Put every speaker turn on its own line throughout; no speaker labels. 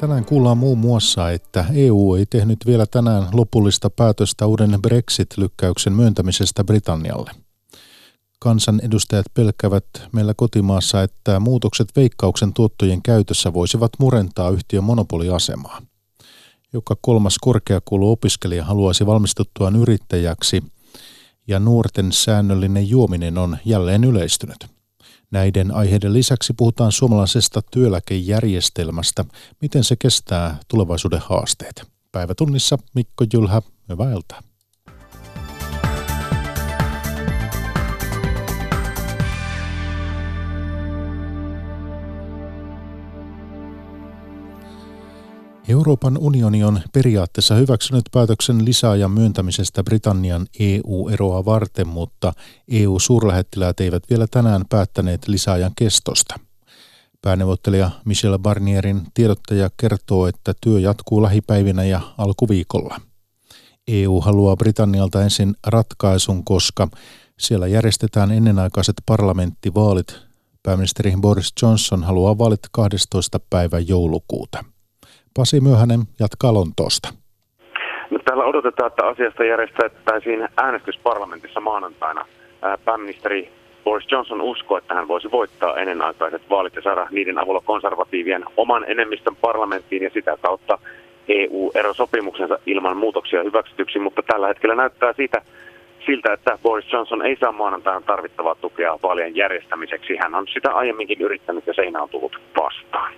Tänään kuullaan muun muassa, että EU ei tehnyt vielä tänään lopullista päätöstä uuden Brexit-lykkäyksen myöntämisestä Britannialle. Kansan edustajat pelkävät meillä kotimaassa, että muutokset veikkauksen tuottojen käytössä voisivat murentaa yhtiön monopoliasemaa. Joka kolmas korkeakouluopiskelija haluaisi valmistuttuaan yrittäjäksi ja nuorten säännöllinen juominen on jälleen yleistynyt. Näiden aiheiden lisäksi puhutaan suomalaisesta työeläkejärjestelmästä, miten se kestää tulevaisuuden haasteet. Päivätunnissa Mikko Jylhä, hyvää iltaa. Euroopan unioni on periaatteessa hyväksynyt päätöksen lisäajan myöntämisestä Britannian EU-eroa varten, mutta EU-suurlähettiläät eivät vielä tänään päättäneet lisäajan kestosta. Pääneuvottelija Michel Barnierin tiedottaja kertoo, että työ jatkuu lähipäivinä ja alkuviikolla. EU haluaa Britannialta ensin ratkaisun, koska siellä järjestetään ennenaikaiset parlamenttivaalit. Pääministeri Boris Johnson haluaa vaalit 12. päivä joulukuuta. Pasi Myöhänen jatkaa Lontoosta.
No, täällä odotetaan, että asiasta järjestettäisiin äänestys parlamentissa maanantaina. Pääministeri Boris Johnson uskoo, että hän voisi voittaa ennenaikaiset vaalit ja saada niiden avulla konservatiivien oman enemmistön parlamenttiin ja sitä kautta EU-erosopimuksensa ilman muutoksia hyväksytyksi, mutta tällä hetkellä näyttää siitä, siltä, että Boris Johnson ei saa maanantaina tarvittavaa tukea vaalien järjestämiseksi. Hän on sitä aiemminkin yrittänyt ja seinä on tullut vastaan.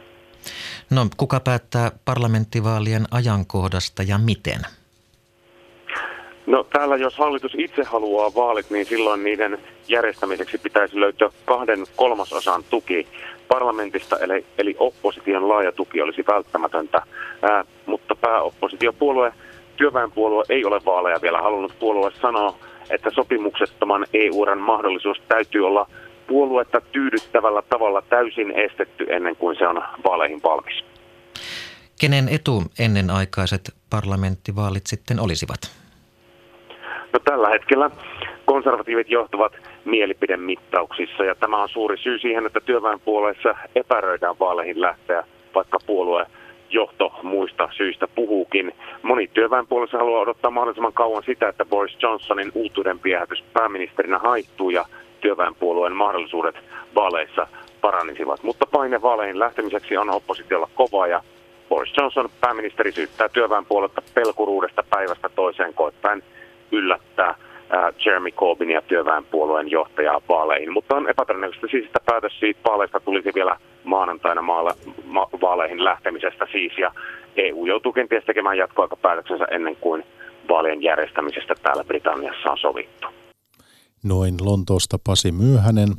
No, kuka päättää parlamenttivaalien ajankohdasta ja miten?
No täällä jos hallitus itse haluaa vaalit, niin silloin niiden järjestämiseksi pitäisi löytyä kahden kolmasosan tuki parlamentista, eli, eli opposition laaja tuki olisi välttämätöntä. Ää, mutta pääoppositiopuolue, työväenpuolue ei ole vaaleja vielä halunnut puolue sanoa, että sopimuksettoman EU-ran mahdollisuus täytyy olla puoluetta tyydyttävällä tavalla täysin estetty ennen kuin se on vaaleihin valmis.
Kenen etu ennenaikaiset parlamenttivaalit sitten olisivat?
No, tällä hetkellä konservatiivit johtavat mielipidemittauksissa ja tämä on suuri syy siihen, että työväenpuolueessa epäröidään vaaleihin lähteä, vaikka puolue johto muista syistä puhuukin. Moni työväenpuolessa haluaa odottaa mahdollisimman kauan sitä, että Boris Johnsonin uutuuden piehätys pääministerinä haittuu ja työväenpuolueen mahdollisuudet vaaleissa paranisivat. Mutta paine vaaleihin lähtemiseksi on oppositiolla kova ja Boris Johnson pääministeri syyttää työväenpuoletta pelkuruudesta päivästä toiseen koettaen yllättää Jeremy Corbynia työväenpuolueen johtajaa vaaleihin. Mutta on epätodennäköistä siis, että päätös siitä vaaleista tulisi vielä maanantaina maale, ma- vaaleihin lähtemisestä siis. Ja EU joutuu kenties tekemään jatkoaikapäätöksensä ennen kuin vaalien järjestämisestä täällä Britanniassa on sovittu.
Noin Lontoosta Pasi Myöhänen.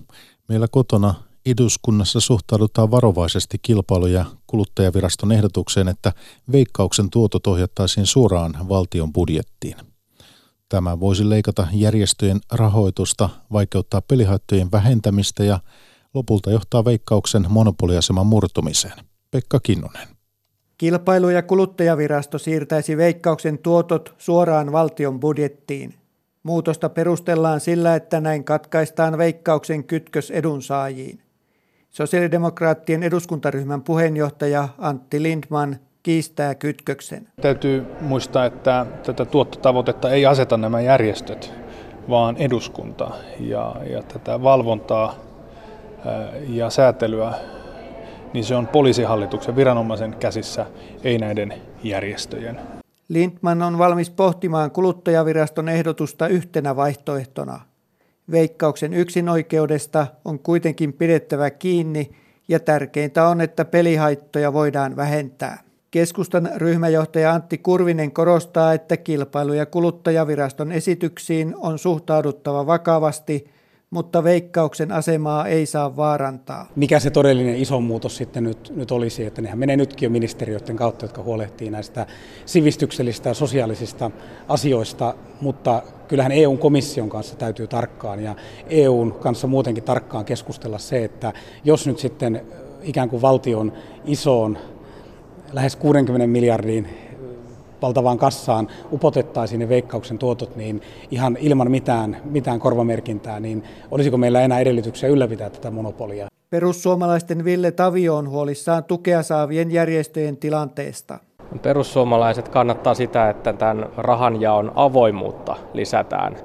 Meillä kotona eduskunnassa suhtaudutaan varovaisesti kilpailu- ja kuluttajaviraston ehdotukseen, että veikkauksen tuotot ohjattaisiin suoraan valtion budjettiin. Tämä voisi leikata järjestöjen rahoitusta, vaikeuttaa pelihaittojen vähentämistä ja lopulta johtaa veikkauksen monopoliaseman murtumiseen. Pekka Kinnunen.
Kilpailu- ja kuluttajavirasto siirtäisi veikkauksen tuotot suoraan valtion budjettiin. Muutosta perustellaan sillä, että näin katkaistaan veikkauksen kytkös edunsaajiin. Sosiaalidemokraattien eduskuntaryhmän puheenjohtaja Antti Lindman kiistää kytköksen.
Täytyy muistaa, että tätä tuottotavoitetta ei aseta nämä järjestöt, vaan eduskunta. Ja, ja tätä valvontaa ja säätelyä, niin se on poliisihallituksen viranomaisen käsissä, ei näiden järjestöjen.
Lindman on valmis pohtimaan kuluttajaviraston ehdotusta yhtenä vaihtoehtona. Veikkauksen yksinoikeudesta on kuitenkin pidettävä kiinni ja tärkeintä on, että pelihaittoja voidaan vähentää. Keskustan ryhmäjohtaja Antti Kurvinen korostaa, että kilpailu- ja kuluttajaviraston esityksiin on suhtauduttava vakavasti – mutta veikkauksen asemaa ei saa vaarantaa.
Mikä se todellinen iso muutos sitten nyt, nyt olisi, että nehän menee nytkin jo ministeriöiden kautta, jotka huolehtii näistä sivistyksellisistä ja sosiaalisista asioista, mutta kyllähän EUn komission kanssa täytyy tarkkaan ja EUn kanssa muutenkin tarkkaan keskustella se, että jos nyt sitten ikään kuin valtion isoon lähes 60 miljardin valtavaan kassaan upotettaisiin ne veikkauksen tuotot niin ihan ilman mitään, mitään korvamerkintää, niin olisiko meillä enää edellytyksiä ylläpitää tätä monopolia?
Perussuomalaisten Ville Tavio on huolissaan tukea saavien järjestöjen tilanteesta.
Perussuomalaiset kannattaa sitä, että tämän rahanjaon avoimuutta lisätään,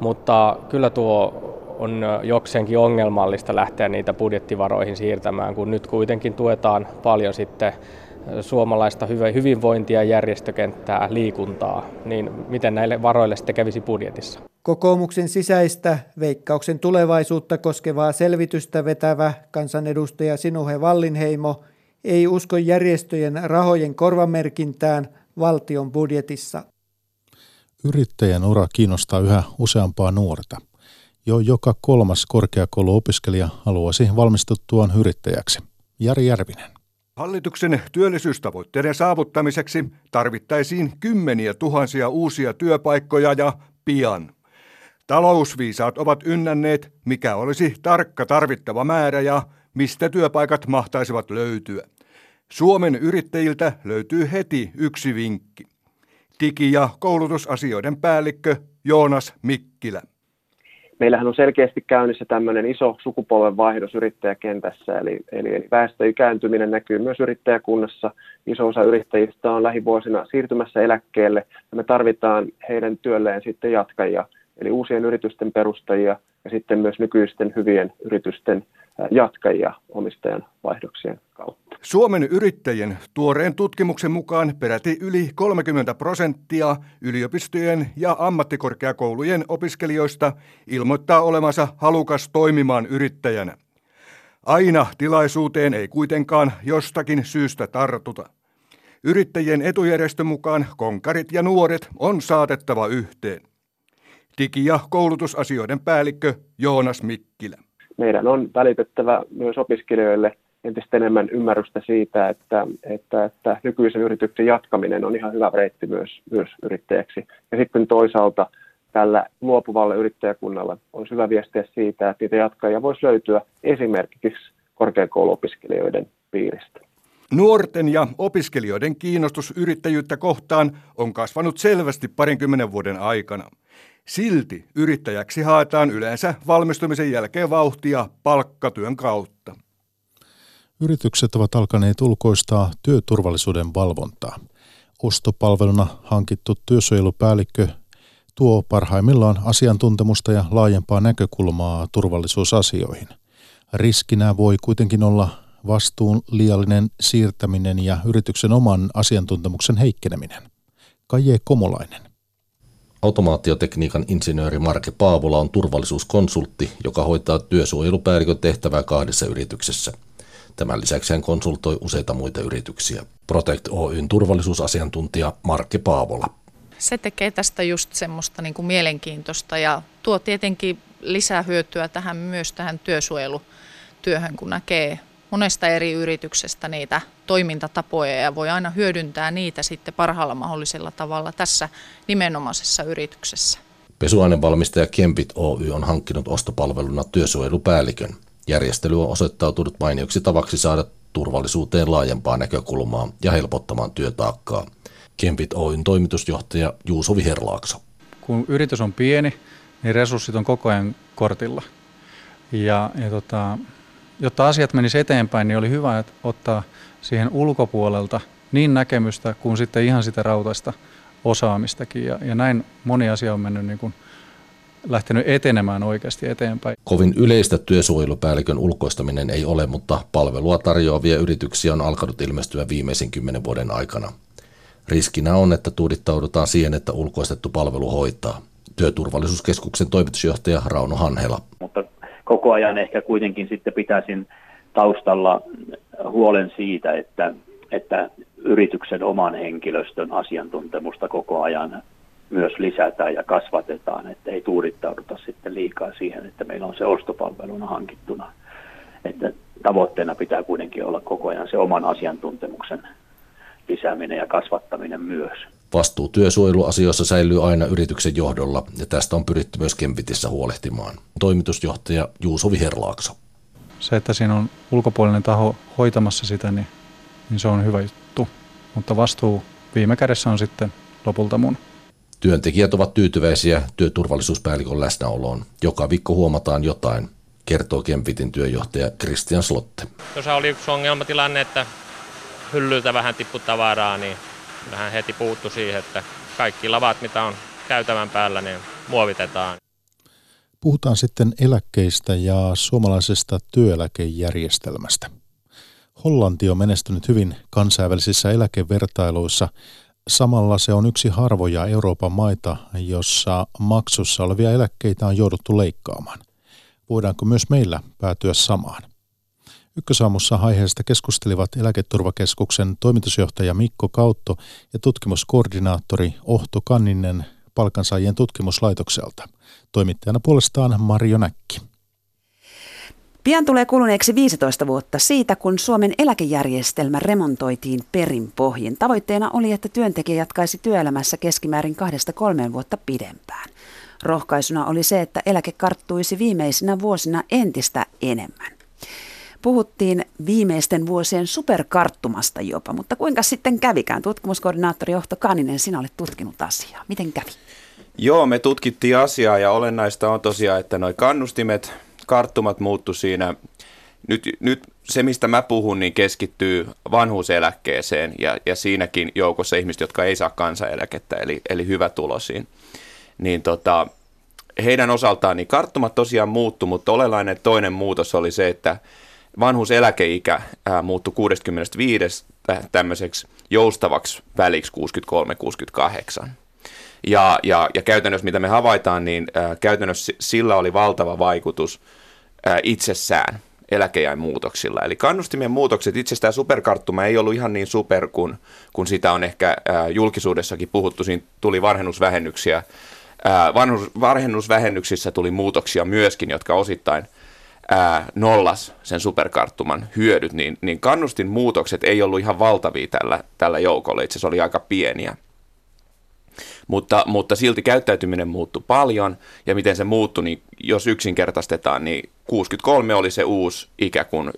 mutta kyllä tuo on jokseenkin ongelmallista lähteä niitä budjettivaroihin siirtämään, kun nyt kuitenkin tuetaan paljon sitten suomalaista hyvinvointia, järjestökenttää, liikuntaa, niin miten näille varoille sitten kävisi budjetissa?
Kokoomuksen sisäistä veikkauksen tulevaisuutta koskevaa selvitystä vetävä kansanedustaja Sinuhe Vallinheimo ei usko järjestöjen rahojen korvamerkintään valtion budjetissa.
Yrittäjän ura kiinnostaa yhä useampaa nuorta. Jo joka kolmas korkeakouluopiskelija haluaisi valmistuttuaan yrittäjäksi. Jari Järvinen.
Hallituksen työllisyystavoitteiden saavuttamiseksi tarvittaisiin kymmeniä tuhansia uusia työpaikkoja ja pian. Talousviisaat ovat ynnänneet, mikä olisi tarkka tarvittava määrä ja mistä työpaikat mahtaisivat löytyä. Suomen yrittäjiltä löytyy heti yksi vinkki. Digi- ja koulutusasioiden päällikkö Joonas Mikkilä
meillähän on selkeästi käynnissä tämmöinen iso sukupolvenvaihdos yrittäjäkentässä, eli, eli, eli väestöikääntyminen näkyy myös yrittäjäkunnassa. Iso osa yrittäjistä on lähivuosina siirtymässä eläkkeelle, ja me tarvitaan heidän työlleen sitten jatkajia, eli uusien yritysten perustajia ja sitten myös nykyisten hyvien yritysten jatkajia omistajan vaihdoksien kautta.
Suomen yrittäjien tuoreen tutkimuksen mukaan peräti yli 30 prosenttia yliopistojen ja ammattikorkeakoulujen opiskelijoista ilmoittaa olevansa halukas toimimaan yrittäjänä. Aina tilaisuuteen ei kuitenkaan jostakin syystä tartuta. Yrittäjien etujärjestön mukaan konkarit ja nuoret on saatettava yhteen. Digi- ja koulutusasioiden päällikkö Joonas Mikkilä.
Meidän on välitettävä myös opiskelijoille – entistä enemmän ymmärrystä siitä, että, että, että nykyisen yrityksen jatkaminen on ihan hyvä reitti myös, myös yrittäjäksi. Ja sitten toisaalta tällä luopuvalle yrittäjäkunnalle on hyvä viestiä siitä, että niitä jatkajia voisi löytyä esimerkiksi korkeakouluopiskelijoiden piiristä.
Nuorten ja opiskelijoiden kiinnostus yrittäjyyttä kohtaan on kasvanut selvästi parinkymmenen vuoden aikana. Silti yrittäjäksi haetaan yleensä valmistumisen jälkeen vauhtia palkkatyön kautta.
Yritykset ovat alkaneet ulkoistaa työturvallisuuden valvontaa. Ostopalveluna hankittu työsuojelupäällikkö tuo parhaimmillaan asiantuntemusta ja laajempaa näkökulmaa turvallisuusasioihin. Riskinä voi kuitenkin olla vastuun liiallinen siirtäminen ja yrityksen oman asiantuntemuksen heikkeneminen. Kaje Komolainen.
Automaatiotekniikan insinööri Marke Paavola on turvallisuuskonsultti, joka hoitaa työsuojelupäällikön tehtävää kahdessa yrityksessä – Tämän lisäksi hän konsultoi useita muita yrityksiä. Protect Oyn turvallisuusasiantuntija Markki Paavola.
Se tekee tästä just semmoista niin kuin mielenkiintoista ja tuo tietenkin lisää hyötyä tähän myös tähän työsuojelutyöhön, kun näkee monesta eri yrityksestä niitä toimintatapoja ja voi aina hyödyntää niitä sitten parhaalla mahdollisella tavalla tässä nimenomaisessa yrityksessä.
Pesuainevalmistaja Kempit Oy on hankkinut ostopalveluna työsuojelupäällikön. Järjestely on osoittautunut mainioksi tavaksi saada turvallisuuteen laajempaa näkökulmaa ja helpottamaan työtaakkaa. Kempit Oyn toimitusjohtaja Juuso Viherlaakso.
Kun yritys on pieni, niin resurssit on koko ajan kortilla. Ja, ja tota, jotta asiat menis eteenpäin, niin oli hyvä ottaa siihen ulkopuolelta niin näkemystä kuin sitten ihan sitä rautaista osaamistakin. Ja, ja näin moni asia on mennyt niin kuin – lähtenyt etenemään oikeasti eteenpäin.
Kovin yleistä työsuojelupäällikön ulkoistaminen ei ole, mutta palvelua tarjoavia yrityksiä on alkanut ilmestyä viimeisen kymmenen vuoden aikana. Riskinä on, että tuudittaudutaan siihen, että ulkoistettu palvelu hoitaa. Työturvallisuuskeskuksen toimitusjohtaja Rauno Hanhela.
Mutta koko ajan ehkä kuitenkin sitten pitäisin taustalla huolen siitä, että, että yrityksen oman henkilöstön asiantuntemusta koko ajan myös lisätään ja kasvatetaan, että ei tuudittauduta sitten liikaa siihen, että meillä on se ostopalveluna hankittuna. Että tavoitteena pitää kuitenkin olla koko ajan se oman asiantuntemuksen lisääminen ja kasvattaminen myös.
Vastuu työsuojeluasioissa säilyy aina yrityksen johdolla ja tästä on pyritty myös Kempitissä huolehtimaan. Toimitusjohtaja Juuso Viherlaakso.
Se, että siinä on ulkopuolinen taho hoitamassa sitä, niin, niin se on hyvä juttu. Mutta vastuu viime kädessä on sitten lopulta mun.
Työntekijät ovat tyytyväisiä työturvallisuuspäällikön läsnäoloon. Joka viikko huomataan jotain. kertoo Kempitin työjohtaja Christian Slotte.
Tuossa oli yksi ongelmatilanne, että hyllyltä vähän tippu tavaraa, niin vähän heti puuttu siihen, että kaikki lavat, mitä on käytävän päällä, niin muovitetaan.
Puhutaan sitten eläkkeistä ja suomalaisesta työeläkejärjestelmästä. Hollanti on menestynyt hyvin kansainvälisissä eläkevertailuissa. Samalla se on yksi harvoja Euroopan maita, jossa maksussa olevia eläkkeitä on jouduttu leikkaamaan. Voidaanko myös meillä päätyä samaan? Ykkösaamussa aiheesta keskustelivat Eläketurvakeskuksen toimitusjohtaja Mikko Kautto ja tutkimuskoordinaattori Ohto Kanninen palkansaajien tutkimuslaitokselta. Toimittajana puolestaan Marjo Näkki.
Pian tulee kuluneeksi 15 vuotta siitä, kun Suomen eläkejärjestelmä remontoitiin perin pohjin. Tavoitteena oli, että työntekijä jatkaisi työelämässä keskimäärin kahdesta kolmeen vuotta pidempään. Rohkaisuna oli se, että eläke karttuisi viimeisinä vuosina entistä enemmän. Puhuttiin viimeisten vuosien superkarttumasta jopa, mutta kuinka sitten kävikään? Tutkimuskoordinaattori Johto Kaninen, sinä olet tutkinut asiaa. Miten kävi?
Joo, me tutkittiin asiaa ja olennaista on tosiaan, että noi kannustimet, karttumat muuttu siinä. Nyt, nyt se, mistä mä puhun, niin keskittyy vanhuuseläkkeeseen ja, ja siinäkin joukossa ihmiset, jotka ei saa kansaneläkettä, eli, eli hyvä tulosiin. Niin tota, heidän osaltaan niin karttumat tosiaan muuttu, mutta olennainen toinen muutos oli se, että vanhuuseläkeikä ää, muuttui 65 tämmöiseksi joustavaksi väliksi 63-68. Ja, ja, ja käytännössä, mitä me havaitaan, niin ää, käytännössä sillä oli valtava vaikutus ää, itsessään eläkejain muutoksilla. Eli kannustimien muutokset, itsestään superkarttuma ei ollut ihan niin super kuin, kun sitä on ehkä ää, julkisuudessakin puhuttu. Siinä tuli varhennusvähennyksiä. Ää, vanhus, varhennusvähennyksissä tuli muutoksia myöskin, jotka osittain – ää, nollas sen superkarttuman hyödyt, niin, niin kannustin muutokset ei ollut ihan valtavia tällä, tällä joukolla, itse asiassa oli aika pieniä. Mutta, mutta silti käyttäytyminen muuttui paljon, ja miten se muuttui, niin jos yksinkertaistetaan, niin 63 oli se uusi ikä, kun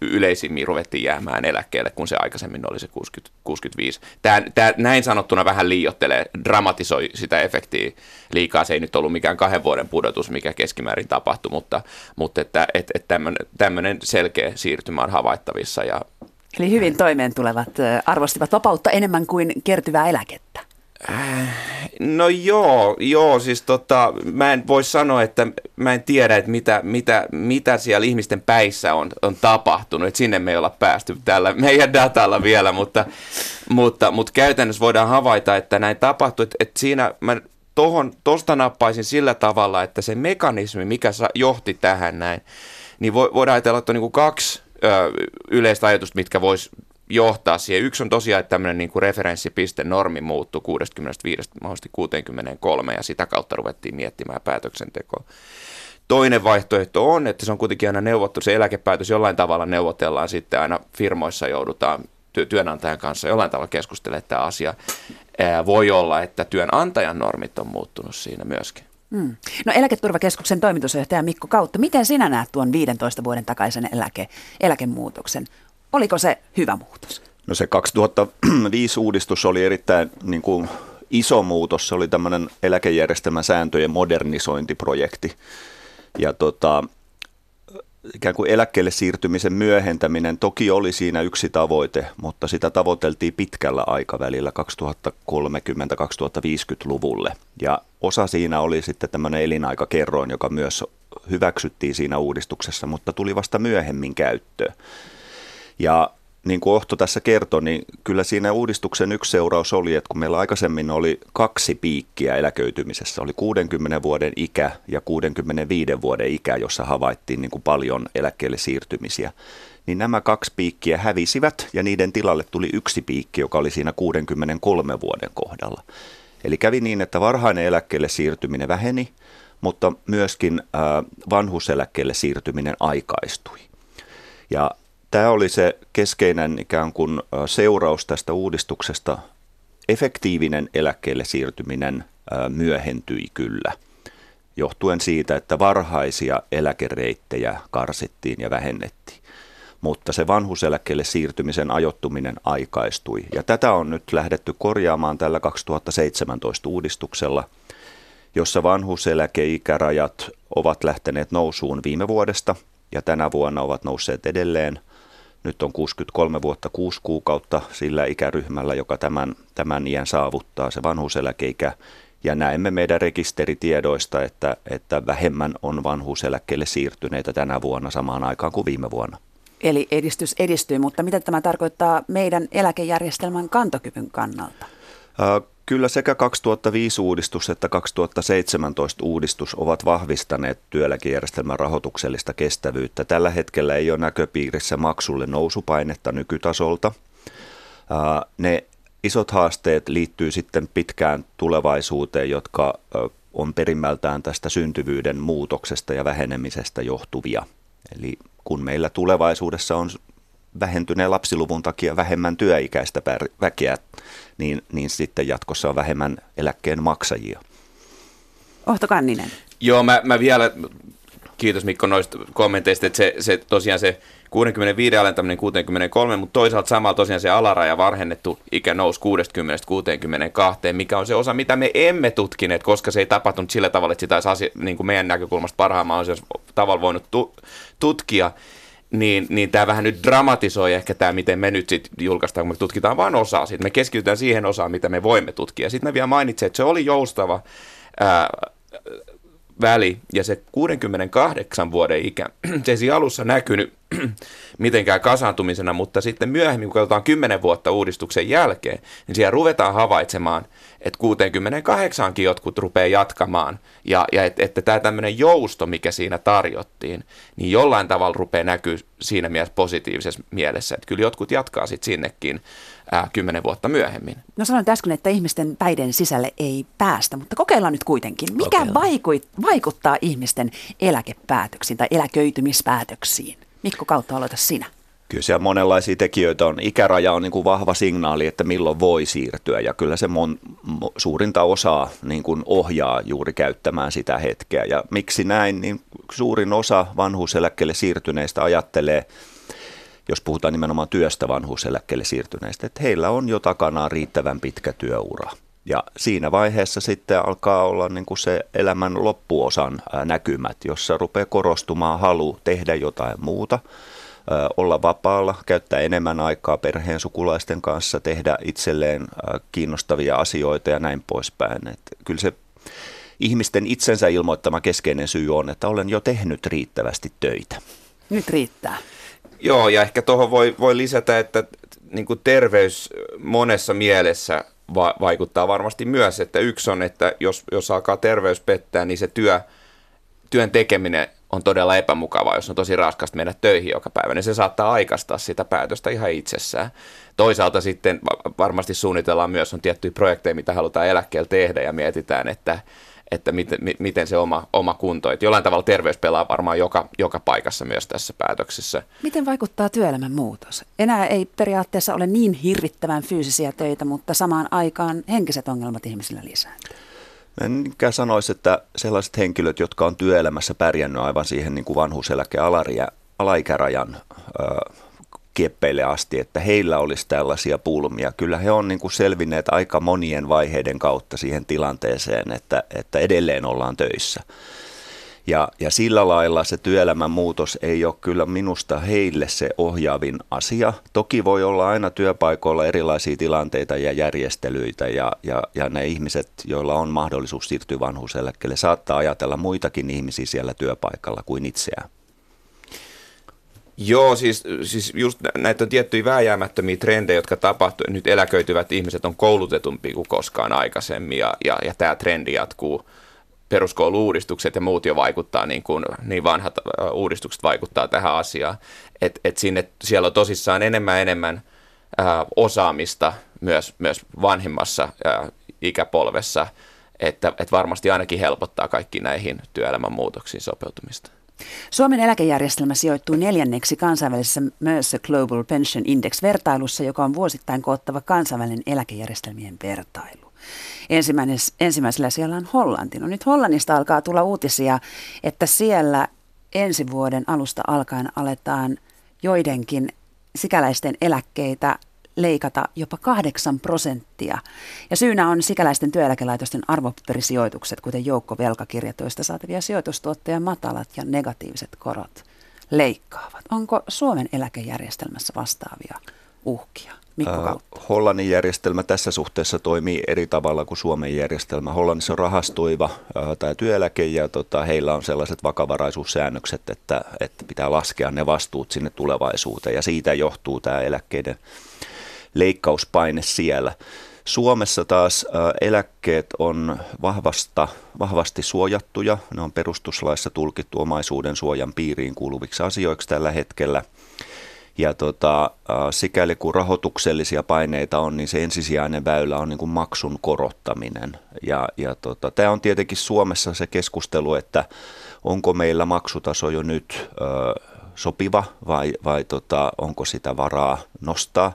yleisimmin ruvettiin jäämään eläkkeelle, kun se aikaisemmin oli se 60, 65. Tämä, tämä näin sanottuna vähän liiottelee, dramatisoi sitä efektiä liikaa. Se ei nyt ollut mikään kahden vuoden pudotus, mikä keskimäärin tapahtui, mutta, mutta että, että, että tämmöinen, tämmöinen selkeä siirtymä on havaittavissa. Ja,
Eli hyvin toimeen tulevat arvostivat vapautta enemmän kuin kertyvää eläkettä.
No joo, joo, siis tota, mä en voi sanoa, että mä en tiedä, että mitä, mitä, mitä siellä ihmisten päissä on, on tapahtunut, että sinne me ei olla päästy tällä meidän datalla vielä, mutta, mutta, mutta käytännössä voidaan havaita, että näin tapahtui, että, että siinä mä tohon, tosta nappaisin sillä tavalla, että se mekanismi, mikä johti tähän näin, niin voidaan ajatella, että on niin kuin kaksi ö, yleistä ajatusta, mitkä vois johtaa siihen. Yksi on tosiaan, että tämmöinen niin kuin referenssipiste normi muuttui 65 mahdollisesti 63 ja sitä kautta ruvettiin miettimään päätöksentekoa. Toinen vaihtoehto on, että se on kuitenkin aina neuvottu, se eläkepäätös jollain tavalla neuvotellaan sitten aina firmoissa joudutaan työnantajan kanssa jollain tavalla keskustelemaan tämä asia. Voi olla, että työnantajan normit on muuttunut siinä myöskin.
Hmm. No eläketurvakeskuksen toimitusjohtaja Mikko Kautta, miten sinä näet tuon 15 vuoden takaisen eläke, eläkemuutoksen? Oliko se hyvä muutos?
No se 2005 uudistus oli erittäin niin kuin, iso muutos. Se oli tämmöinen eläkejärjestelmän sääntöjen modernisointiprojekti. Ja tota, ikään kuin eläkkeelle siirtymisen myöhentäminen toki oli siinä yksi tavoite, mutta sitä tavoiteltiin pitkällä aikavälillä 2030-2050-luvulle. Ja osa siinä oli sitten tämmöinen elinaikakerroin, joka myös hyväksyttiin siinä uudistuksessa, mutta tuli vasta myöhemmin käyttöön. Ja niin kuin Ohto tässä kertoi, niin kyllä siinä uudistuksen yksi seuraus oli, että kun meillä aikaisemmin oli kaksi piikkiä eläköitymisessä, oli 60 vuoden ikä ja 65 vuoden ikä, jossa havaittiin niin kuin paljon eläkkeelle siirtymisiä, niin nämä kaksi piikkiä hävisivät ja niiden tilalle tuli yksi piikki, joka oli siinä 63 vuoden kohdalla. Eli kävi niin, että varhainen eläkkeelle siirtyminen väheni, mutta myöskin äh, vanhuseläkkeelle siirtyminen aikaistui. Ja Tämä oli se keskeinen ikään kuin seuraus tästä uudistuksesta. Efektiivinen eläkkeelle siirtyminen myöhentyi kyllä, johtuen siitä, että varhaisia eläkereittejä karsittiin ja vähennettiin. Mutta se vanhuseläkkeelle siirtymisen ajottuminen aikaistui. Ja tätä on nyt lähdetty korjaamaan tällä 2017 uudistuksella, jossa vanhuuseläkeikärajat ovat lähteneet nousuun viime vuodesta ja tänä vuonna ovat nousseet edelleen. Nyt on 63 vuotta 6 kuukautta sillä ikäryhmällä, joka tämän, tämän iän saavuttaa, se vanhuuseläkeikä. Ja näemme meidän rekisteritiedoista, että, että vähemmän on vanhuuseläkkeelle siirtyneitä tänä vuonna samaan aikaan kuin viime vuonna.
Eli edistys edistyy, mutta mitä tämä tarkoittaa meidän eläkejärjestelmän kantokyvyn kannalta?
Kyllä sekä 2005 uudistus että 2017 uudistus ovat vahvistaneet työeläkejärjestelmän rahoituksellista kestävyyttä. Tällä hetkellä ei ole näköpiirissä maksulle nousupainetta nykytasolta. Ne isot haasteet liittyy sitten pitkään tulevaisuuteen, jotka on perimmältään tästä syntyvyyden muutoksesta ja vähenemisestä johtuvia. Eli kun meillä tulevaisuudessa on vähentyneen lapsiluvun takia vähemmän työikäistä väkeä, niin, niin sitten jatkossa on vähemmän eläkkeen maksajia.
Ohto Kanninen.
Joo, mä, mä vielä, kiitos Mikko noista kommenteista, että se, se tosiaan se 65 alentaminen 63, mutta toisaalta samalla tosiaan se alaraja varhennettu ikä nousi 60 62, mikä on se osa, mitä me emme tutkineet, koska se ei tapahtunut sillä tavalla, että sitä olisi asia, niin kuin meidän näkökulmasta parhaimmalla tavalla voinut tu- tutkia niin, niin tämä vähän nyt dramatisoi ehkä tämä, miten me nyt sitten julkaistaan, kun me tutkitaan vain osaa siitä. Me keskitytään siihen osaan, mitä me voimme tutkia. Sitten mä vielä mainitsin, että se oli joustava ää, väli ja se 68 vuoden ikä, se ei alussa näkynyt mitenkään kasaantumisena, mutta sitten myöhemmin, kun katsotaan 10 vuotta uudistuksen jälkeen, niin siellä ruvetaan havaitsemaan, että 68kin jotkut rupeaa jatkamaan, ja, ja että, että tämä tämmöinen jousto, mikä siinä tarjottiin, niin jollain tavalla rupeaa näkyy siinä mielessä positiivisessa mielessä, että kyllä jotkut jatkaa sitten sinnekin ää, kymmenen vuotta myöhemmin.
No sanoin äsken, että ihmisten päiden sisälle ei päästä, mutta kokeillaan nyt kuitenkin. Mikä vaikut, vaikuttaa ihmisten eläkepäätöksiin tai eläköitymispäätöksiin? Mikko Kautta, aloita sinä.
Kyllä siellä monenlaisia tekijöitä on. Ikäraja on niin kuin vahva signaali, että milloin voi siirtyä ja kyllä se mon, mo, suurinta osaa niin kuin ohjaa juuri käyttämään sitä hetkeä. Ja miksi näin, niin suurin osa vanhuuseläkkeelle siirtyneistä ajattelee, jos puhutaan nimenomaan työstä vanhuuseläkkeelle siirtyneistä, että heillä on jo takanaan riittävän pitkä työura. Ja siinä vaiheessa sitten alkaa olla niin kuin se elämän loppuosan näkymät, jossa rupeaa korostumaan halu tehdä jotain muuta, olla vapaalla, käyttää enemmän aikaa perheen sukulaisten kanssa, tehdä itselleen kiinnostavia asioita ja näin poispäin. Et kyllä se ihmisten itsensä ilmoittama keskeinen syy on, että olen jo tehnyt riittävästi töitä.
Nyt riittää.
Joo, ja ehkä tuohon voi, voi lisätä, että niin kuin terveys monessa mielessä va- vaikuttaa varmasti myös, että yksi on, että jos, jos alkaa terveys pettää, niin se työ, työn tekeminen on todella epämukavaa, jos on tosi raskasta mennä töihin joka päivä, niin se saattaa aikastaa sitä päätöstä ihan itsessään. Toisaalta sitten varmasti suunnitellaan myös, on tiettyjä projekteja, mitä halutaan eläkkeellä tehdä ja mietitään, että että miten, miten se oma, oma kunto. Että jollain tavalla terveys pelaa varmaan joka, joka paikassa myös tässä päätöksessä.
Miten vaikuttaa työelämän muutos? Enää ei periaatteessa ole niin hirvittävän fyysisiä töitä, mutta samaan aikaan henkiset ongelmat ihmisillä lisääntyy.
En niinkään sanoisi, että sellaiset henkilöt, jotka on työelämässä pärjännyt aivan siihen niin kuin vanhuuseläke alaikärajan kieppeille asti, että heillä olisi tällaisia pulmia. Kyllä he on niin kuin selvinneet aika monien vaiheiden kautta siihen tilanteeseen, että, että edelleen ollaan töissä. Ja, ja sillä lailla se työelämän muutos ei ole kyllä minusta heille se ohjaavin asia. Toki voi olla aina työpaikoilla erilaisia tilanteita ja järjestelyitä ja, ja, ja ne ihmiset, joilla on mahdollisuus siirtyä vanhuuseläkkeelle, saattaa ajatella muitakin ihmisiä siellä työpaikalla kuin itseään.
Joo, siis, siis just näitä on tiettyjä vääjäämättömiä trendejä, jotka tapahtuu. Nyt eläköityvät ihmiset on koulutetumpia kuin koskaan aikaisemmin ja, ja, ja tämä trendi jatkuu. Peruskoulu-uudistukset ja muut jo vaikuttaa, niin, kuin, niin vanhat uudistukset vaikuttaa tähän asiaan. Et, et sinne, siellä on tosissaan enemmän enemmän ää, osaamista myös, myös vanhimmassa ää, ikäpolvessa, että et varmasti ainakin helpottaa kaikki näihin työelämän muutoksiin sopeutumista.
Suomen eläkejärjestelmä sijoittuu neljänneksi kansainvälisessä Mercer Global Pension Index-vertailussa, joka on vuosittain koottava kansainvälinen eläkejärjestelmien vertailu. Ensimmäisellä siellä on Hollanti. No nyt Hollannista alkaa tulla uutisia, että siellä ensi vuoden alusta alkaen aletaan joidenkin sikäläisten eläkkeitä leikata jopa 8 prosenttia. Ja syynä on sikäläisten työeläkelaitosten arvopaperisijoitukset, kuten joukkovelkakirjat, joista saatavia sijoitustuotteja matalat ja negatiiviset korot leikkaavat. Onko Suomen eläkejärjestelmässä vastaavia uhkia? Mikko Kautta.
Hollannin järjestelmä tässä suhteessa toimii eri tavalla kuin Suomen järjestelmä. Hollannissa on rahastoiva tämä työeläke ja tota, heillä on sellaiset vakavaraisuussäännökset, että, että pitää laskea ne vastuut sinne tulevaisuuteen ja siitä johtuu tämä eläkkeiden leikkauspaine siellä. Suomessa taas eläkkeet on vahvasta, vahvasti suojattuja. Ne on perustuslaissa tulkittu omaisuuden suojan piiriin kuuluviksi asioiksi tällä hetkellä – ja tota, sikäli kun rahoituksellisia paineita on, niin se ensisijainen väylä on niin kuin maksun korottaminen. Ja, ja tota, tämä on tietenkin Suomessa se keskustelu, että onko meillä maksutaso jo nyt ö, sopiva vai, vai tota, onko sitä varaa nostaa.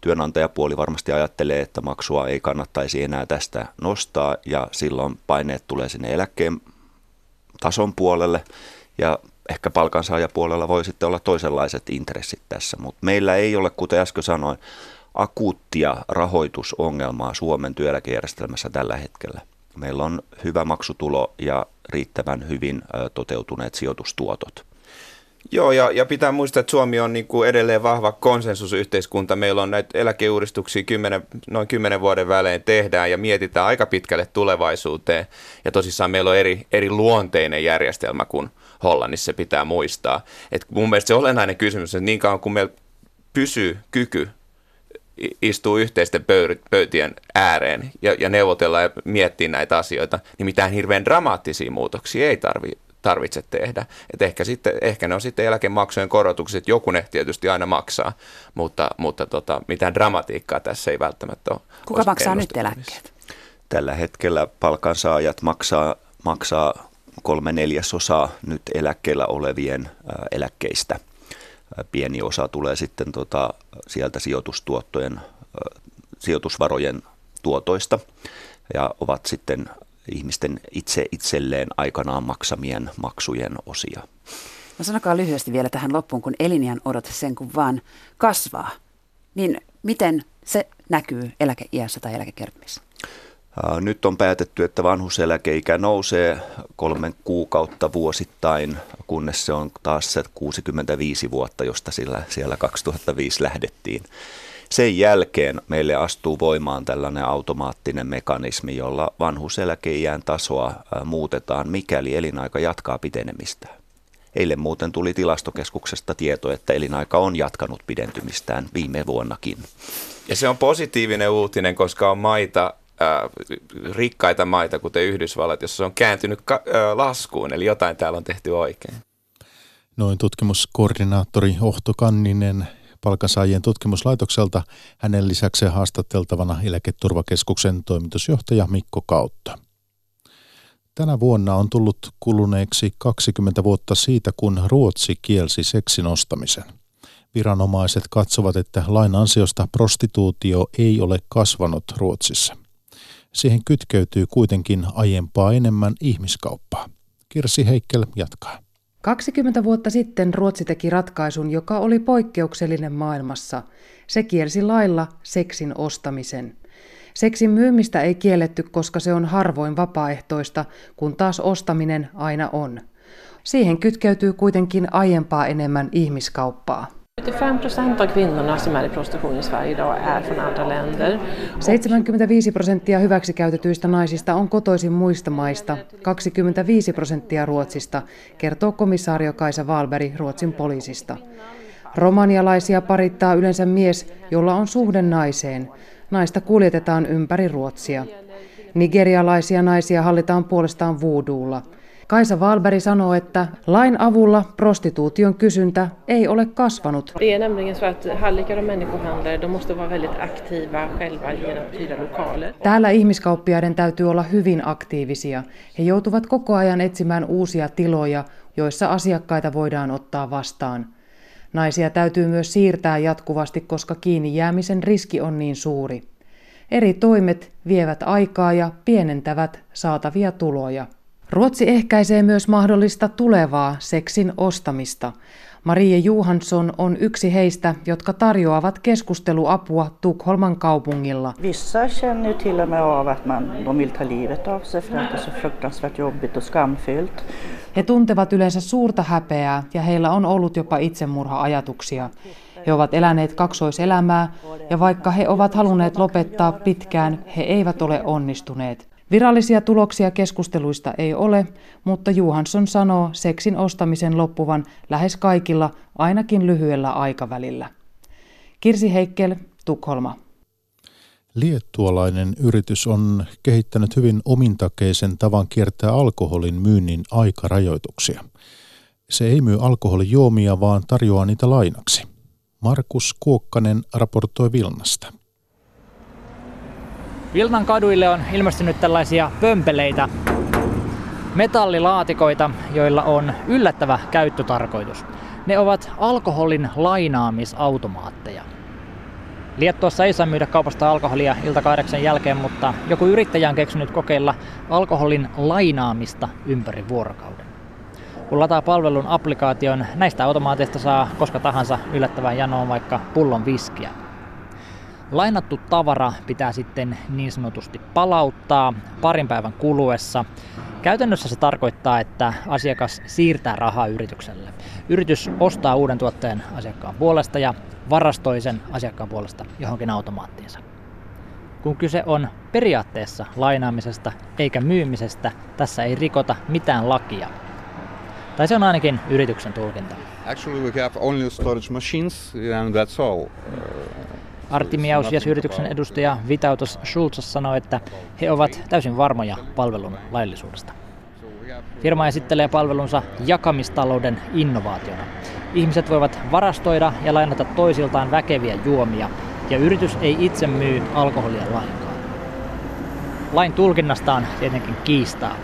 Työnantajapuoli varmasti ajattelee, että maksua ei kannattaisi enää tästä nostaa ja silloin paineet tulee sinne eläkkeen tason puolelle ja ehkä palkansaajapuolella voi sitten olla toisenlaiset intressit tässä, mutta meillä ei ole, kuten äsken sanoin, akuuttia rahoitusongelmaa Suomen työeläkejärjestelmässä tällä hetkellä. Meillä on hyvä maksutulo ja riittävän hyvin toteutuneet sijoitustuotot.
Joo, ja, ja pitää muistaa, että Suomi on niin kuin edelleen vahva konsensusyhteiskunta. Meillä on näitä eläkeuudistuksia kymmenen, noin kymmenen vuoden välein tehdään ja mietitään aika pitkälle tulevaisuuteen. Ja tosissaan meillä on eri, eri luonteinen järjestelmä kuin Hollannissa, pitää muistaa. Et mun mielestä se olennainen kysymys, että niin kauan kuin meillä pysyy kyky istuu yhteisten pöytien ääreen ja, ja neuvotella ja miettiä näitä asioita, niin mitään hirveän dramaattisia muutoksia ei tarvitse tarvitse tehdä. Et ehkä, sitten, ehkä ne on sitten eläkemaksujen korotukset, joku ne tietysti aina maksaa, mutta, mutta tota, mitään dramatiikkaa tässä ei välttämättä ole.
Kuka maksaa nyt eläkkeet?
Tällä hetkellä palkansaajat maksaa, maksaa kolme neljäsosaa nyt eläkkeellä olevien eläkkeistä. Pieni osa tulee sitten tota, sieltä sijoitustuottojen, sijoitusvarojen tuotoista ja ovat sitten ihmisten itse itselleen aikanaan maksamien maksujen osia.
No sanokaa lyhyesti vielä tähän loppuun, kun eliniän odote sen kun vaan kasvaa, niin miten se näkyy eläkeiässä tai eläkekertymissä?
Nyt on päätetty, että vanhuseläkeikä nousee kolmen kuukautta vuosittain, kunnes se on taas se 65 vuotta, josta sillä siellä 2005 lähdettiin. Sen jälkeen meille astuu voimaan tällainen automaattinen mekanismi, jolla vanhuseläkeijän tasoa muutetaan, mikäli elinaika jatkaa pitenemistä. Eilen muuten tuli tilastokeskuksesta tieto, että elinaika on jatkanut pidentymistään viime vuonnakin.
Ja se on positiivinen uutinen, koska on maita, äh, rikkaita maita, kuten Yhdysvallat, jossa se on kääntynyt ka- äh, laskuun, eli jotain täällä on tehty oikein.
Noin tutkimuskoordinaattori Ohto Kanninen palkansaajien tutkimuslaitokselta, hänen lisäksi haastateltavana eläketurvakeskuksen toimitusjohtaja Mikko Kautta. Tänä vuonna on tullut kuluneeksi 20 vuotta siitä, kun Ruotsi kielsi seksin ostamisen. Viranomaiset katsovat, että lain ansiosta prostituutio ei ole kasvanut Ruotsissa. Siihen kytkeytyy kuitenkin aiempaa enemmän ihmiskauppaa. Kirsi Heikkel jatkaa.
20 vuotta sitten Ruotsi teki ratkaisun, joka oli poikkeuksellinen maailmassa. Se kielsi lailla seksin ostamisen. Seksin myymistä ei kielletty, koska se on harvoin vapaaehtoista, kun taas ostaminen aina on. Siihen kytkeytyy kuitenkin aiempaa enemmän ihmiskauppaa. 75 prosenttia hyväksikäytetyistä naisista on kotoisin muista maista, 25 prosenttia Ruotsista, kertoo komissaario Kaisa Valberg Ruotsin poliisista. Romanialaisia parittaa yleensä mies, jolla on suhde naiseen. Naista kuljetetaan ympäri Ruotsia. Nigerialaisia naisia hallitaan puolestaan vuuduulla – Kaisa Valberg sanoo, että lain avulla prostituution kysyntä ei ole kasvanut. Täällä ihmiskauppiaiden täytyy olla hyvin aktiivisia. He joutuvat koko ajan etsimään uusia tiloja, joissa asiakkaita voidaan ottaa vastaan. Naisia täytyy myös siirtää jatkuvasti, koska kiinni jäämisen riski on niin suuri. Eri toimet vievät aikaa ja pienentävät saatavia tuloja. Ruotsi ehkäisee myös mahdollista tulevaa seksin ostamista. Marie Johansson on yksi heistä, jotka tarjoavat keskusteluapua Tukholman kaupungilla.
Vissa känner ju till och med av att man, de vill ta livet av sig för att det är så fruktansvärt jobbigt och skamfyllt.
He tuntevat yleensä suurta häpeää ja heillä on ollut jopa itsemurha-ajatuksia. He ovat eläneet kaksoiselämää ja vaikka he ovat halunneet lopettaa pitkään, he eivät ole onnistuneet. Virallisia tuloksia keskusteluista ei ole, mutta Johansson sanoo seksin ostamisen loppuvan lähes kaikilla ainakin lyhyellä aikavälillä. Kirsi Heikkel, Tukholma.
Liettualainen yritys on kehittänyt hyvin omintakeisen tavan kiertää alkoholin myynnin aikarajoituksia. Se ei myy alkoholijuomia, vaan tarjoaa niitä lainaksi. Markus Kuokkanen raportoi Vilnasta.
Vilnan kaduille on ilmestynyt tällaisia pömpeleitä, metallilaatikoita, joilla on yllättävä käyttötarkoitus. Ne ovat alkoholin lainaamisautomaatteja. Liettuassa ei saa myydä kaupasta alkoholia ilta kahdeksan jälkeen, mutta joku yrittäjä on keksinyt kokeilla alkoholin lainaamista ympäri vuorokauden. Kun lataa palvelun applikaation, näistä automaateista saa koska tahansa yllättävän janoon vaikka pullon viskiä. Lainattu tavara pitää sitten niin sanotusti palauttaa parin päivän kuluessa. Käytännössä se tarkoittaa, että asiakas siirtää rahaa yritykselle. Yritys ostaa uuden tuotteen asiakkaan puolesta ja varastoi sen asiakkaan puolesta johonkin automaattiinsa. Kun kyse on periaatteessa lainaamisesta eikä myymisestä, tässä ei rikota mitään lakia. Tai se on ainakin yrityksen tulkinta. Actually we have only storage machines and that's all. Artimiausias-yrityksen edustaja Vitautos Schulzos sanoi, että he ovat täysin varmoja palvelun laillisuudesta. Firma esittelee palvelunsa jakamistalouden innovaationa. Ihmiset voivat varastoida ja lainata toisiltaan väkeviä juomia, ja yritys ei itse myy alkoholia lainkaan. Lain tulkinnasta on tietenkin kiistaa.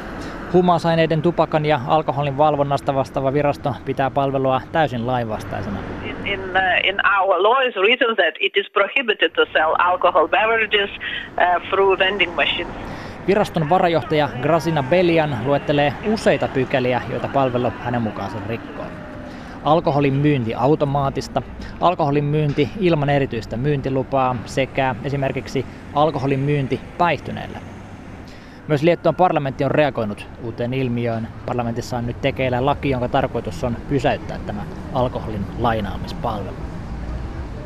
Huumausaineiden, tupakan ja alkoholin valvonnasta vastaava virasto pitää palvelua täysin lainvastaisena.
In, uh, in our law is written that it is prohibited to sell alcohol beverages uh, through vending machines.
Viraston varajohtaja Grasina Belian luettelee useita pykäliä, joita palvelu hänen mukaansa rikkoo. Alkoholin myynti automaatista, alkoholin myynti ilman erityistä myyntilupaa sekä esimerkiksi alkoholin myynti päihtyneelle. Myös Liettuan parlamentti on reagoinut uuteen ilmiöön. Parlamentissa on nyt tekeillä laki, jonka tarkoitus on pysäyttää tämä alkoholin lainaamispalvelu.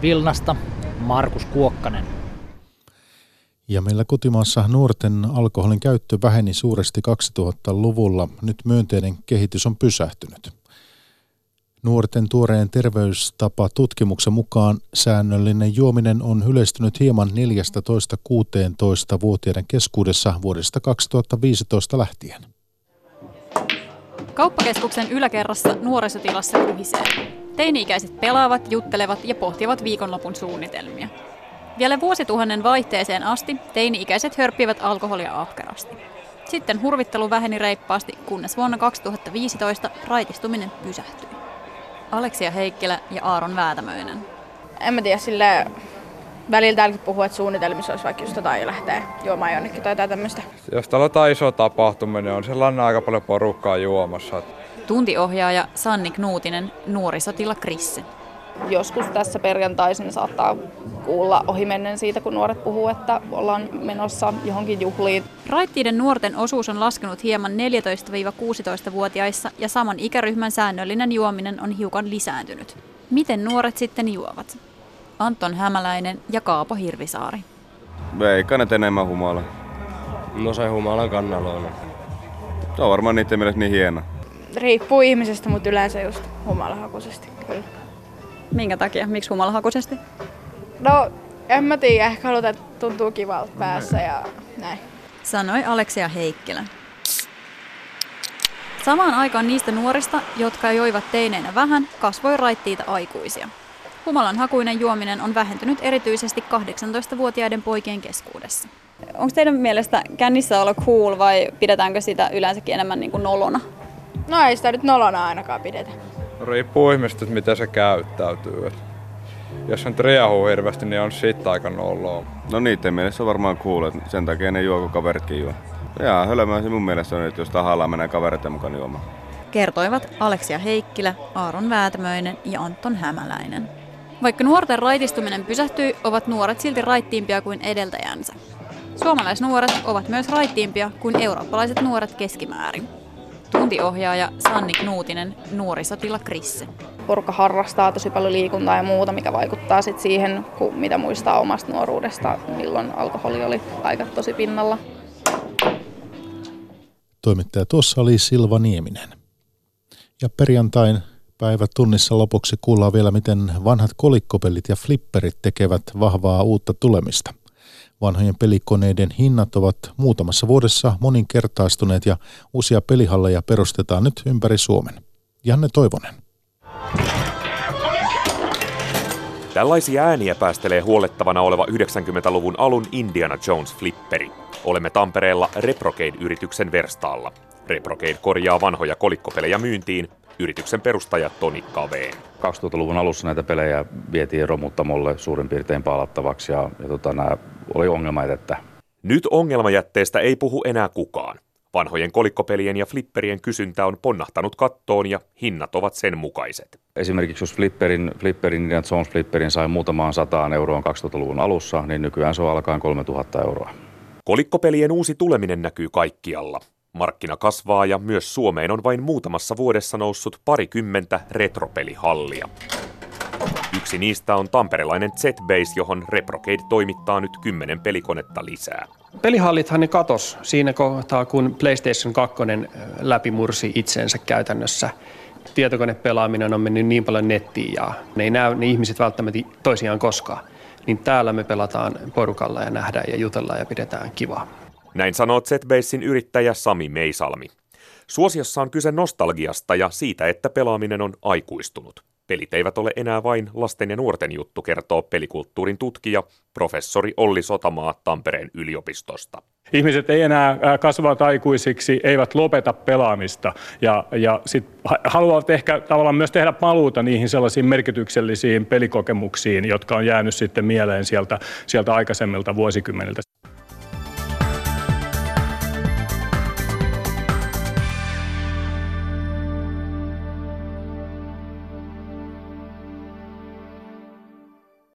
Vilnasta Markus Kuokkanen.
Ja meillä kotimaassa nuorten alkoholin käyttö väheni suuresti 2000-luvulla. Nyt myönteinen kehitys on pysähtynyt. Nuorten tuoreen terveystapa tutkimuksen mukaan säännöllinen juominen on yleistynyt hieman 14-16-vuotiaiden keskuudessa vuodesta 2015 lähtien.
Kauppakeskuksen yläkerrassa nuorisotilassa kuhisee. Teini-ikäiset pelaavat, juttelevat ja pohtivat viikonlopun suunnitelmia. Vielä vuosituhannen vaihteeseen asti teini-ikäiset hörppivät alkoholia ahkerasti. Sitten hurvittelu väheni reippaasti, kunnes vuonna 2015 raitistuminen pysähtyi. Aleksia Heikkilä ja Aaron Väätämöinen.
En mä tiedä, sille välillä täälläkin puhuu, että suunnitelmissa olisi vaikka just jotain lähteä juomaan jonnekin tai tämmöistä.
Jos täällä on iso tapahtuminen, niin on sellainen aika paljon porukkaa juomassa.
Tuntiohjaaja Sanni Knuutinen, nuorisotila Krisse.
Joskus tässä perjantaisin saattaa kuulla ohimennen siitä, kun nuoret puhuu, että ollaan menossa johonkin juhliin.
Raittiiden nuorten osuus on laskenut hieman 14-16-vuotiaissa ja saman ikäryhmän säännöllinen juominen on hiukan lisääntynyt. Miten nuoret sitten juovat? Anton Hämäläinen ja Kaapo Hirvisaari.
Veikkaan, että enemmän humala.
No se humalan kannalla
Se on varmaan niiden mielestä niin hieno.
Riippuu ihmisestä, mutta yleensä just humalahakuisesti kyllä.
Minkä takia? Miksi humalahakuisesti?
No, en mä tiedä. Ehkä halutaan, että tuntuu kivalta päässä ja näin.
Sanoi Aleksia Heikkilä. Samaan aikaan niistä nuorista, jotka joivat teineinä vähän, kasvoi raittiita aikuisia. Humalan hakuinen juominen on vähentynyt erityisesti 18-vuotiaiden poikien keskuudessa. Onko teidän mielestä kännissä olla cool vai pidetäänkö sitä yleensäkin enemmän niin kuin nolona?
No ei sitä nyt nolona ainakaan pidetä.
Riippuu ihmistä, että miten se käyttäytyy. Jos on riehuu hirveästi, niin on siitä aika noloa.
No niiden mielessä on varmaan cool, että sen takia ne juo, kun kaveritkin juo. Ja hölmöä se mun mielestä on, että jos tahallaan menee kavereiden mukaan juomaan.
kertoivat Aleksia Heikkilä, Aaron Väätämöinen ja Anton Hämäläinen. Vaikka nuorten raitistuminen pysähtyi, ovat nuoret silti raittiimpia kuin edeltäjänsä. Suomalaisnuoret ovat myös raittiimpia kuin eurooppalaiset nuoret keskimäärin. Tuntiohjaaja Sanni Knuutinen, nuorisotila Krisse.
Porukka harrastaa tosi paljon liikuntaa ja muuta, mikä vaikuttaa sit siihen, kun mitä muistaa omasta nuoruudesta, milloin alkoholi oli aika tosi pinnalla.
Toimittaja tuossa oli Silva Nieminen. Ja perjantain päivä tunnissa lopuksi kuullaan vielä, miten vanhat kolikkopelit ja flipperit tekevät vahvaa uutta tulemista. Vanhojen pelikoneiden hinnat ovat muutamassa vuodessa moninkertaistuneet ja uusia pelihalleja perustetaan nyt ympäri Suomen. Janne Toivonen.
Tällaisia ääniä päästelee huolettavana oleva 90-luvun alun Indiana Jones flipperi. Olemme Tampereella Reprocade-yrityksen verstaalla. Reprocade korjaa vanhoja kolikkopelejä myyntiin. Yrityksen perustaja Toni Kaveen.
2000-luvun alussa näitä pelejä vietiin romuttamolle suurin piirtein palattavaksi ja, ja tota, nämä oli ongelmajätettä.
Nyt ongelmajätteestä ei puhu enää kukaan. Vanhojen kolikkopelien ja flipperien kysyntä on ponnahtanut kattoon ja hinnat ovat sen mukaiset.
Esimerkiksi jos flipperin, flipperin ja Jones flipperin sai muutamaan sataan euroon 2000-luvun alussa, niin nykyään se on alkaen 3000 euroa.
Kolikkopelien uusi tuleminen näkyy kaikkialla. Markkina kasvaa ja myös Suomeen on vain muutamassa vuodessa noussut parikymmentä retropelihallia. Yksi niistä on tamperelainen Z-Base, johon Reprocade toimittaa nyt kymmenen pelikonetta lisää.
Pelihallithan ne katos siinä kohtaa, kun PlayStation 2 läpimursi itsensä käytännössä. Tietokonepelaaminen on mennyt niin paljon nettiin ja ne ei näy ne ihmiset välttämättä toisiaan koskaan. Niin täällä me pelataan porukalla ja nähdään ja jutellaan ja pidetään kivaa.
Näin sanoo Z-Basein yrittäjä Sami Meisalmi. Suosiossa on kyse nostalgiasta ja siitä, että pelaaminen on aikuistunut. Pelit eivät ole enää vain lasten ja nuorten juttu, kertoo pelikulttuurin tutkija, professori Olli Sotamaa Tampereen yliopistosta.
Ihmiset ei enää kasvavat aikuisiksi, eivät lopeta pelaamista ja, ja sit haluavat ehkä tavallaan myös tehdä paluuta niihin sellaisiin merkityksellisiin pelikokemuksiin, jotka on jäänyt sitten mieleen sieltä, sieltä aikaisemmilta vuosikymmeniltä.